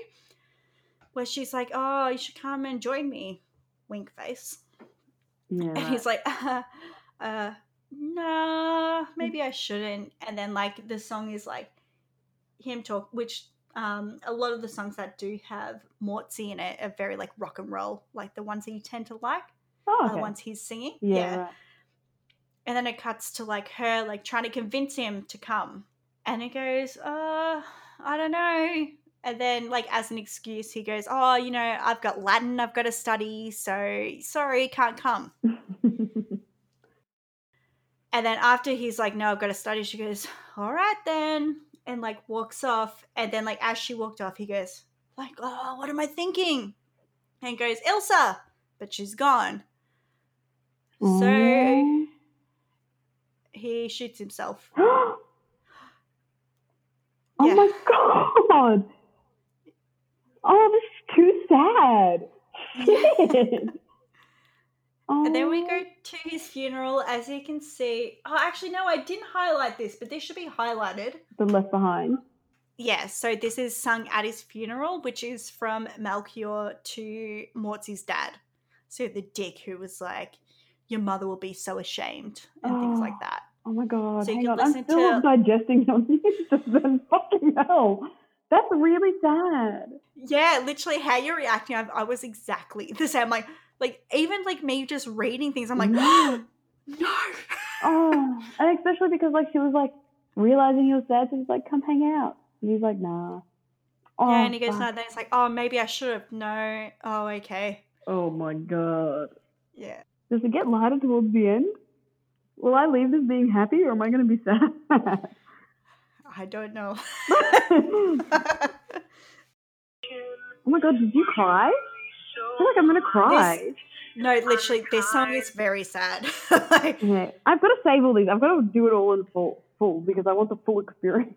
where she's like, "Oh, you should come and join me," wink face, Yeah. and he's like, uh, uh, "Nah, maybe I shouldn't." And then like the song is like him talk, which um, a lot of the songs that do have Mortzi in it are very like rock and roll, like the ones that you tend to like, oh, are okay. the ones he's singing. yeah. Right. And then it cuts to like her like trying to convince him to come. And he goes, uh, I don't know. And then like as an excuse, he goes, Oh, you know, I've got Latin I've got to study, so sorry, can't come. And then after he's like, No, I've got to study, she goes, All right then. And like walks off. And then like as she walked off, he goes, like, oh, what am I thinking? And goes, Ilse, but she's gone. So. He shoots himself. oh Yeah. my god! Oh, this is too sad. Shit. And then we Oh. go to his funeral. As you can see, oh, actually, no, I didn't highlight this, but this should be highlighted. the left behind. Yeah, so this is sung at his funeral, which is from Melchior to Mortzi's dad. So the dick who was like, Your mother will be so ashamed, and things like Oh. that. Oh my god! So you hang can on, I'm listen still to- digesting. Just then, fucking hell. That's really sad. Yeah, literally, how you're reacting, I, I was exactly the same. Like, like even like me just reading things, I'm like, Mm. no. Oh, and especially because like she was like realizing he was sad, so she's like, "Come hang out." And he's like, "Nah." Oh, yeah, and he goes, fuck. no, then it's like, oh, maybe I should have. No. Oh, okay. Oh my god. Yeah. Does it get lighter towards the end? Will I leave this being happy, or am I going to be sad? I don't know. oh my god, did you cry? I feel like I'm going to cry. no, literally, this song is very sad. like, Yeah, I've got to save all these. I've got to do it all in full, full because I want the full experience.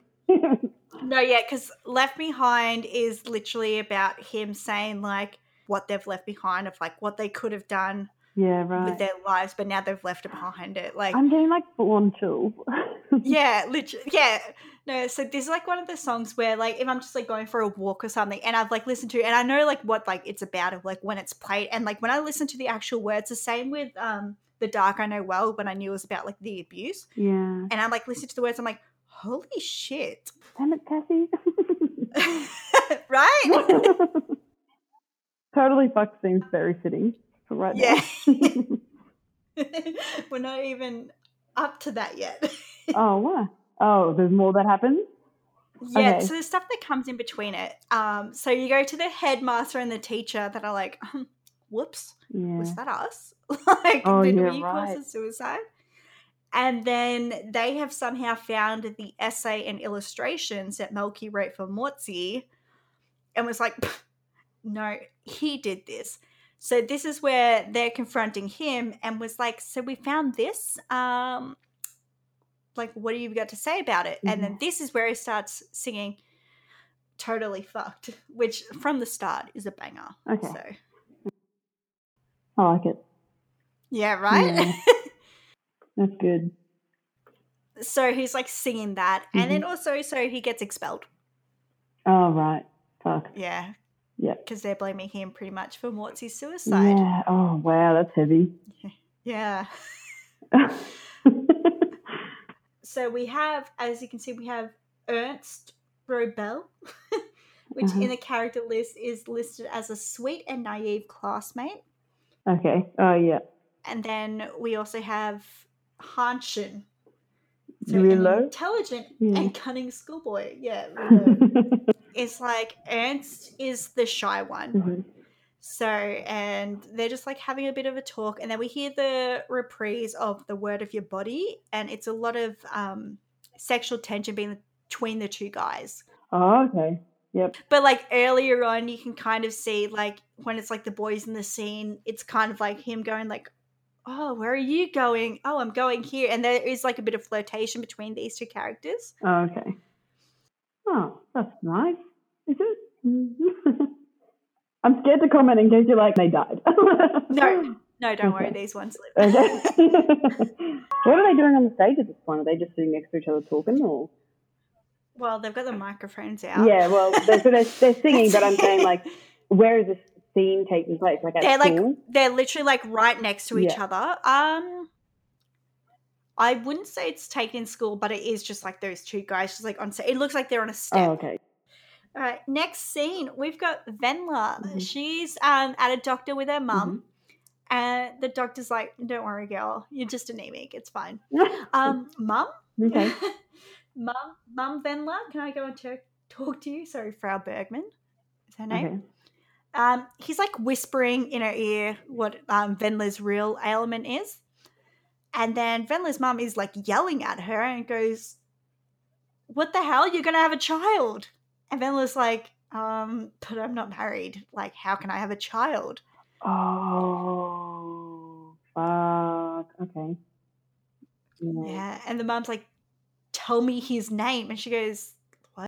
no, yeah, because Left Behind is literally about him saying like what they've left behind of like what they could have done Yeah, right. with their lives, but now they've left it behind it. Like, I'm getting like on chills. yeah, literally, yeah. No, so this is like one of the songs where, like, if I'm just like going for a walk or something, and I've like listened to, and I know like what like it's about, of like when it's played, and like when I listen to the actual words, the same with um the dark I know well when I knew it was about like the abuse, yeah. and I'm like listening to the words, I'm like, holy shit, Damn it, Cassie. right? totally fuck seems very fitting right Yeah. now. We're not even up to that yet. oh, wow. Oh, there's more that happens? Yeah, Okay. so there's stuff that comes in between it. Um, so you go to the headmaster and the teacher that are like, um, "Whoops, Yeah. was that us? like, Oh, did we right. cause a suicide?" And then they have somehow found the essay and illustrations that Melky wrote for Mortzi, and was like, "No, he did this." So this is where they're confronting him, and was like, "So we found this. Um, like, what do you got to say about it?" And then this is where he starts singing "Totally Fucked," which from the start is a banger. Okay. So I like it. yeah, right. Yeah. That's good. so he's like singing that, and Mm-hmm. then also so he gets expelled. Oh, right. Fuck. Yeah, Yeah. because they're blaming him pretty much for Mortzi's suicide. Yeah. Oh, wow. That's heavy. Yeah. So we have, as you can see, we have Ernst Robel, which Uh-huh. in the character list is listed as a sweet and naive classmate. okay. Oh, yeah. And then we also have Hanschen. Really an intelligent Yeah. and cunning schoolboy. Yeah. It's like Ernst is the shy one. Mhm. So, and they're just like having a bit of a talk, and then we hear the reprise of the word of your body, and it's a lot of um, sexual tension being between the two guys. Oh, okay. Yep. But like earlier on, you can kind of see like when it's like the boys in the scene, it's kind of like him going like, "Oh, where are you going? Oh, I'm going here," and there is like a bit of flirtation between these two characters. Oh, okay. Oh, that's nice. Is it? I'm scared to comment in case you're like, they died. No, no, don't worry, these ones live. Okay. what are they doing on the stage at this point? Are they just sitting next to each other talking, or? Well, they've got the microphones out. Yeah, well, they're, so they're, they're singing, but I'm saying like, where is this scene taking place? Like they're like school? they're literally like right next to each Yeah. other. Um, I wouldn't say it's taken in school, but it is just like those two guys just like on. set. It looks like they're on a step. oh, okay. All right, next scene we've got Vendla. Mhm. She's um at a doctor with her mum, Mm-hmm. and the doctor's like, "Don't worry, girl, you're just anemic. It's fine." Um, mum, okay. mum, mum Vendla, can I go and talk to you? Sorry, Frau Bergmann is her name. Okay. Um, he's like whispering in her ear what um, Vendla's real ailment is. And then Vendla's mom is like yelling at her and goes, What the hell? You're going to have a child. And Vendla's like, um, but I'm not married. Like, how can I have a child? Oh, fuck. Okay. Yeah. Yeah. And the mom's like, Tell me his name. And she goes, what?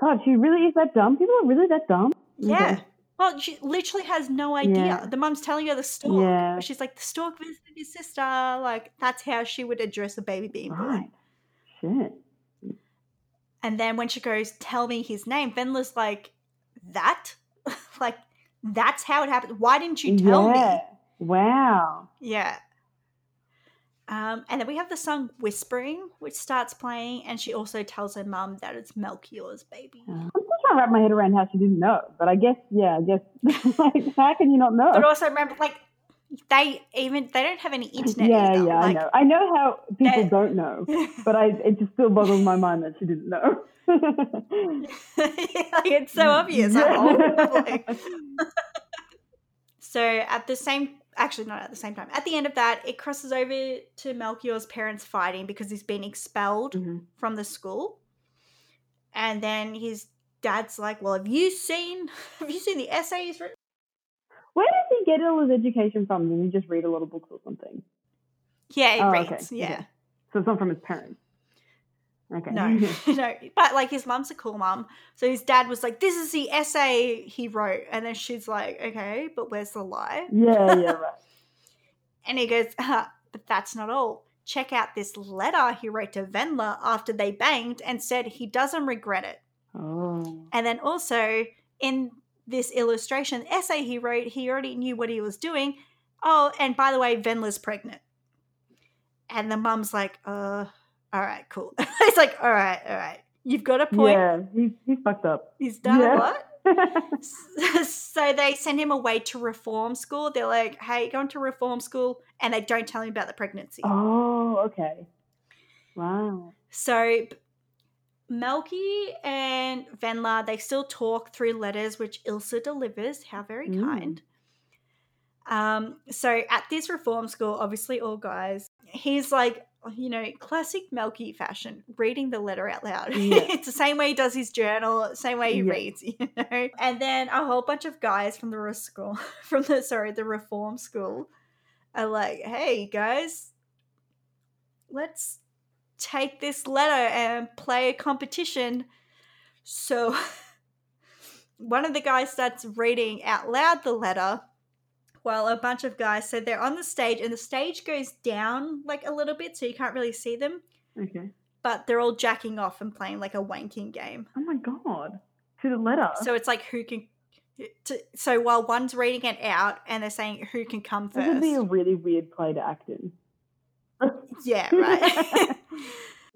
God, she really is that dumb. People are really that dumb. Yeah. Okay. Well, she literally has no idea. Yeah. The mum's telling her the stork. Yeah. She's like, The stork visited his sister. Like, that's how she would address a baby being born. Right. Shit. And then when she goes, tell me his name, Vendla's like, that? like, that's how it happened. Why didn't you tell yeah. me? Wow. Yeah. Um, and then we have the song Whispering, which starts playing, and she also tells her mum that it's Melchior's baby. Uh, To wrap my head around how she didn't know, but I guess, yeah, I guess, like, how can you not know? But also remember, like, they even they don't have any internet. yeah, either. yeah, like, I know. I know how people don't know, but I it just still boggles my mind that she didn't know. like, it's so obvious. Like- so at the same, actually not at the same time. At the end of that, it crosses over to Melchior's parents fighting because he's been expelled Mhm. from the school, and then his dad's like, "Well, have you seen? Have you seen the essays written?" Where does he get all his education from? Does he just read a lot of books or something? Yeah, he Oh, okay. Yeah. okay. So it's not from his parents. Okay. No, no, but like his mum's a cool mum. So his dad was like, "This is the essay he wrote," and then she's like, "Okay, but where's the lie?" yeah, yeah, right. And he goes, ah, but that's not all. Check out this letter he wrote to Wendla after they banged and said he doesn't regret it. Oh. And then also in this illustration essay he wrote, he already knew what he was doing. Oh, and by the way, Wendla's pregnant. And the mum's like, uh, all right, cool. He's like, all right, all right. You've got a point. Yeah, he's he's fucked up. He's done Yeah. what? so they send him away to reform school. They're like, hey, going to reform school. And they don't tell him about the pregnancy. oh, okay. Wow. So Melky and Vendla, they still talk through letters which Ilse delivers. How very Mm. kind. Um, so at this reform school, obviously all guys, he's like, you know, classic Melky fashion, reading the letter out loud. Yeah. it's the same way he does his journal, same way he Yeah. reads, you know. And then a whole bunch of guys from the school, from the sorry, the reform school, are like, hey guys, let's take this letter and play a competition. So one of the guys starts reading out loud the letter while a bunch of guys so they're on the stage and the stage goes down like a little bit so you can't really see them Okay. but they're all jacking off and playing like a wanking game Oh my god. To the letter. so it's like who can to, so while one's reading it out and they're saying who can come first. this would be a really weird play to act in. yeah right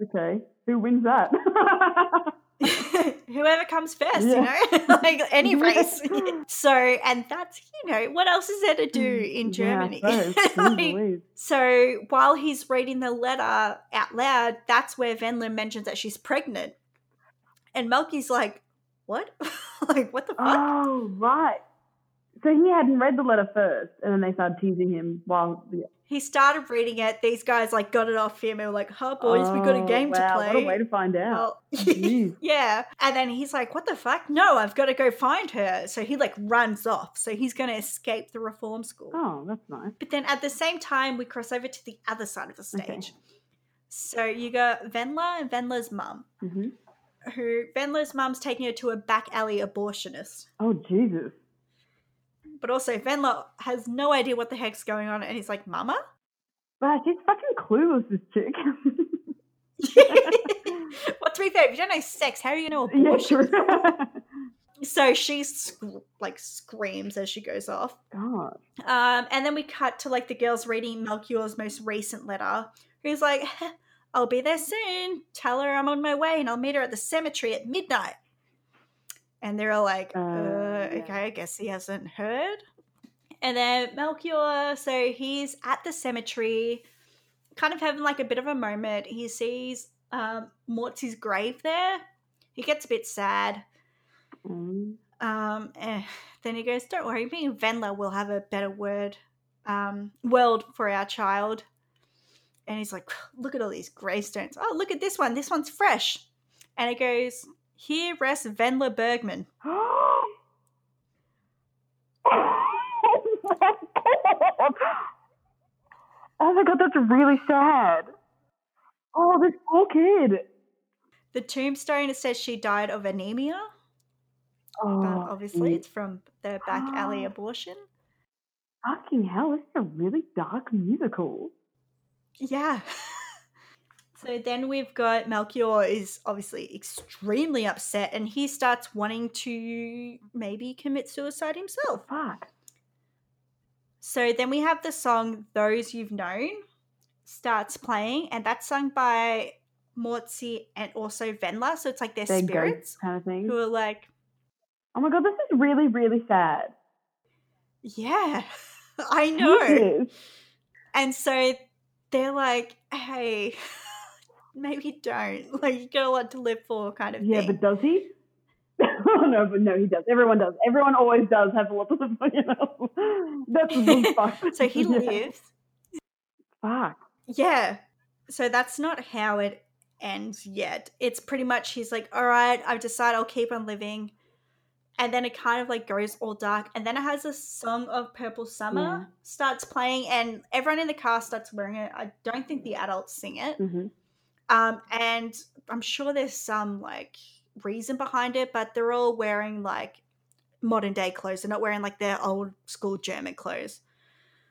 okay. Who wins that? whoever comes first, Yeah. you know, like any race. so, and that's, you know, what else is there to do in Germany? Mm, Yeah, suppose. Like, so, while he's reading the letter out loud, that's where Venlin mentions that she's pregnant. And Melky's like, what? like, what the fuck? Oh, right. So he hadn't read the letter first, and then they started teasing him while. He started reading it. These guys, like, got it off him and were like, huh, boys, we got a Oh, game wow, to play. What a way to find out. Well, yeah. And then he's like, what the fuck? No, I've got to go find her. So he like runs off. So he's going to escape the reform school. Oh, that's nice. But then at the same time, we cross over to the other side of the stage. Okay. So you got Vendla and Vendla's mum, hmm who Vendla's mum's taking her to a back alley abortionist. Oh, Jesus. But also, Vendla has no idea what the heck's going on. And he's like, Mama? Wow, she's fucking clueless, this chick. well, to be fair, if you don't know sex, how are you yeah, abortion? true. So she sc- like screams as she goes off. God. Um, and then we cut to like the girls reading Melchior's most recent letter. He's like, I'll be there soon. Tell her I'm on my way and I'll meet her at the cemetery at midnight. And they're all like, uh, Uh, yeah. okay, I guess he hasn't heard. And then Melchior, so he's at the cemetery, kind of having like a bit of a moment. He sees um, Mortzi's grave there. He gets a bit sad. Mm. Um, eh, then he goes, "Don't worry, me and Vendla will have a better word, um, world for our child." And he's like, "Look at all these gravestones. Oh, look at this one. This one's fresh." And it goes, "Here rests Vendla Bergmann." oh my god, that's really sad. Oh, this poor kid. The tombstone says she died of anemia, Oh, but obviously it's from the back alley abortion. fucking hell, this is a really dark musical. Yeah. so then we've got Melchior is obviously extremely upset and he starts wanting to maybe commit suicide himself. Fuck. So then we have the song Those You've Known starts playing and that's sung by Mortzi and also Vendla. So it's like their Their spirits kind of thing. who are like, Oh my god, this is really, really sad. yeah, I know. And so they're like, hey, maybe don't. Like, you got a lot to live for, kind of Yeah, thing. but does he? oh no, but no, he does. Everyone does. Everyone always does have a lot of, you know. That's the fuck. so he Yeah. lives. Fuck. Yeah. So that's not how it ends yet. It's pretty much he's like, all right, I've decided I'll keep on living. And then it kind of like goes all dark. And then it has a song of Purple Summer Yeah. starts playing, and everyone in the car starts wearing it. I don't think the adults sing it. hmm Um, and I'm sure there's some like reason behind it, but they're all wearing like modern day clothes. They're not wearing like their old school German clothes.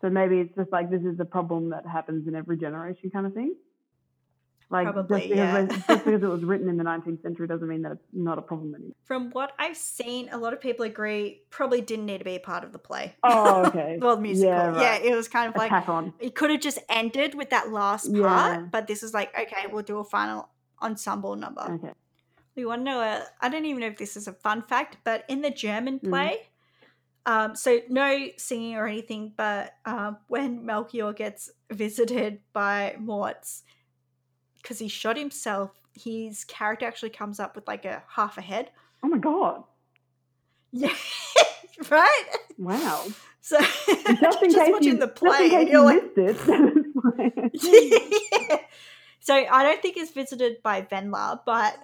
So maybe it's just like this is a problem that happens in every generation, kind of thing. Like Probably, just because, yeah. it- just because it was written in the 19th century doesn't mean that it's not a problem anymore. From what I've seen, a lot of people agree probably didn't need to be a part of the play. Oh, okay. well, the musical. Yeah, right. Yeah, it was kind of A like on. it could have just ended with that last Yeah. part, but this is like, okay, we'll do a final ensemble number. Okay. You want to know? A, I don't even know if this is a fun fact, but in the German Mm. Play, um, so no singing or anything, but um, when Melchior gets visited by Mortz, because he shot himself, his character actually comes up with like a half a head. Oh my god! Yeah, right. Wow. So Just in case watching you, the just in play, case you like, missed it. yeah. So I don't think it's visited by Vendla, but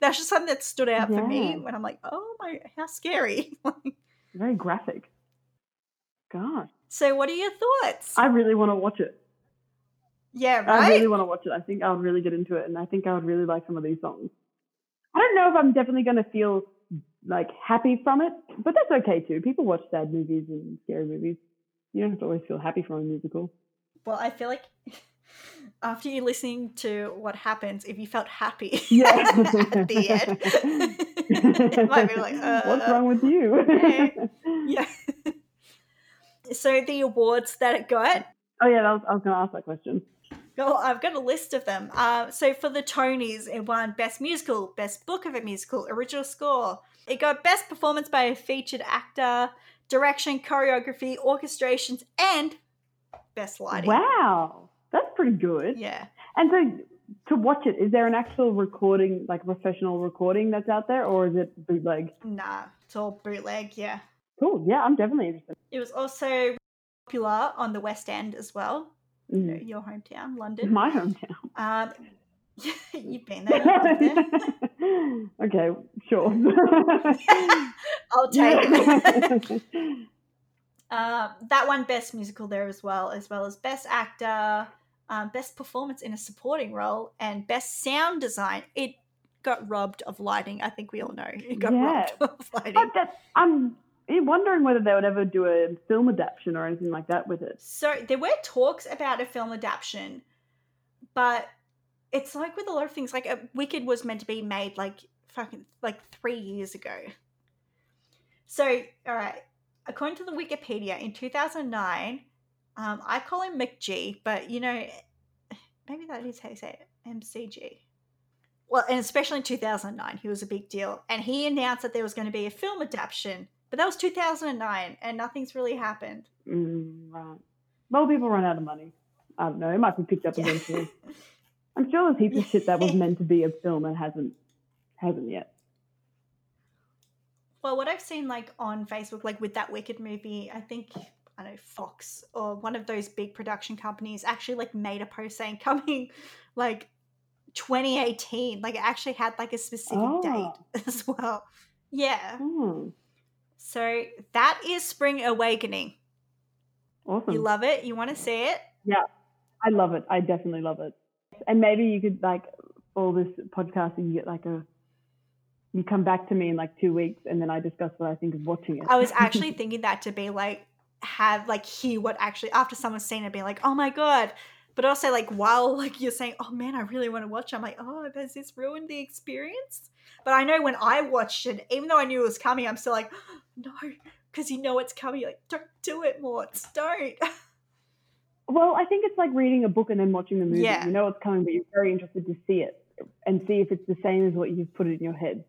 that's just something that stood out for me Yeah. when I'm like, oh my, how scary. Very graphic. Gosh, so what are your thoughts? I really want to watch it. yeah, right. I really want to watch it. I think I would really get into it, and I think I would really like some of these songs. I don't know if I'm definitely going to feel like happy from it, but that's okay too. People watch sad movies and scary movies. You don't have to always feel happy from a musical. well, I feel like after you listening to what happens, if you felt happy Yeah. at the end, it might be like, uh, what's wrong with you? okay. yeah. so the awards that it got, Oh yeah, that was, I was going to ask that question. Well, I've got a list of them. Uh, so for the Tonys, it won Best Musical, Best Book of a Musical, Original Score. It got Best Performance by a Featured Actor, Direction, Choreography, Orchestrations, and Best Lighting. Wow, that's pretty good. Yeah. And so to watch it, is there an actual recording, like a professional recording that's out there, or is it bootleg? Nah, it's all bootleg, yeah. Cool. Yeah, I'm definitely interested. It was also popular on the West End as well, Mm. your hometown, London. My hometown. Um, you've been there. You've been there. okay, sure. I'll take it. Um, that won Best Musical there as well, as well as Best Actor, um, Best Performance in a Supporting Role, and Best Sound Design. It got robbed of lighting. I think we all know it got Yeah. robbed of lighting. But that, I'm wondering whether they would ever do a film adaptation or anything like that with it. So there were talks about a film adaptation, but it's like with a lot of things. Like uh, Wicked was meant to be made like fucking like three years ago. So all right, according to the Wikipedia, in two thousand nine, um, I call him McG, but you know, maybe that is how you say it, MCG. Well, and especially in 2009, he was a big deal. And he announced that there was going to be a film adaptation, but that was 2009, and nothing's really happened. Mm, right. Well, people run out of money. I don't know. It might be picked up Yeah. eventually. I'm sure there's heaps of shit that was meant to be a film and hasn't hasn't yet. Well, what I've seen like on Facebook, like with that Wicked movie, I think I don't know Fox or one of those big production companies actually like made a post saying coming like 2018. Like it actually had like a specific Oh. date as well. Yeah. Hmm. So that is Spring Awakening. Awesome. You love it? You want to see it? Yeah. I love it. I definitely love it. And maybe you could like all this podcast and you get like a you come back to me in like two weeks and then I discuss what I think of watching it. I was actually thinking that to be like have like hear what actually after someone's seen it, be like, oh my god. But also like while like you're saying, oh man, I really want to watch. it," I'm like, oh, does this ruin the experience? But I know when I watched it, even though I knew it was coming, I'm still like, no, because you know it's coming. You're like, don't do it, Morts, don't. well, I think it's like reading a book and then watching the movie. Yeah. You know it's coming, but you're very interested to see it and see if it's the same as what you've put it in your head.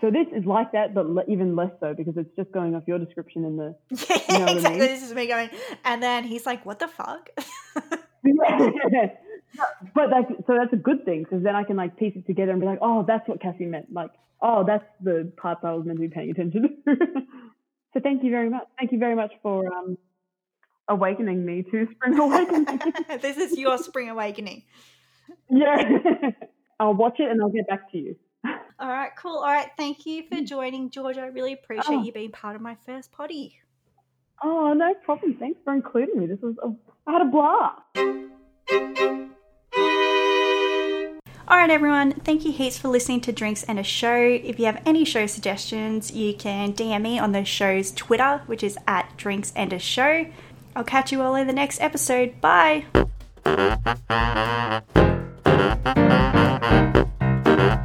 So this is like that, but le- even less so because it's just going off your description in the. yeah, You know what I exactly. mean? This is me going, and then he's like, what the fuck? but like, so that's a good thing because then I can like piece it together and be like, oh, that's what Cassie meant. Like, oh, that's the parts I was meant to be paying attention to. so thank you very much. Thank you very much for um, awakening me to Spring Awakening. this is your Spring Awakening. yeah, I'll watch it and I'll get back to you. All right, cool. All right, thank you for mm. joining, Georgia. I really appreciate Oh. you being part of my first potty. Oh, no problem. Thanks for including me. This was a, I had a blast. All right, everyone. Thank you heaps for listening to Drinks and a Show. If you have any show suggestions, you can DM me on the show's Twitter, which is at Drinks and a Show. I'll catch you all in the next episode. Bye.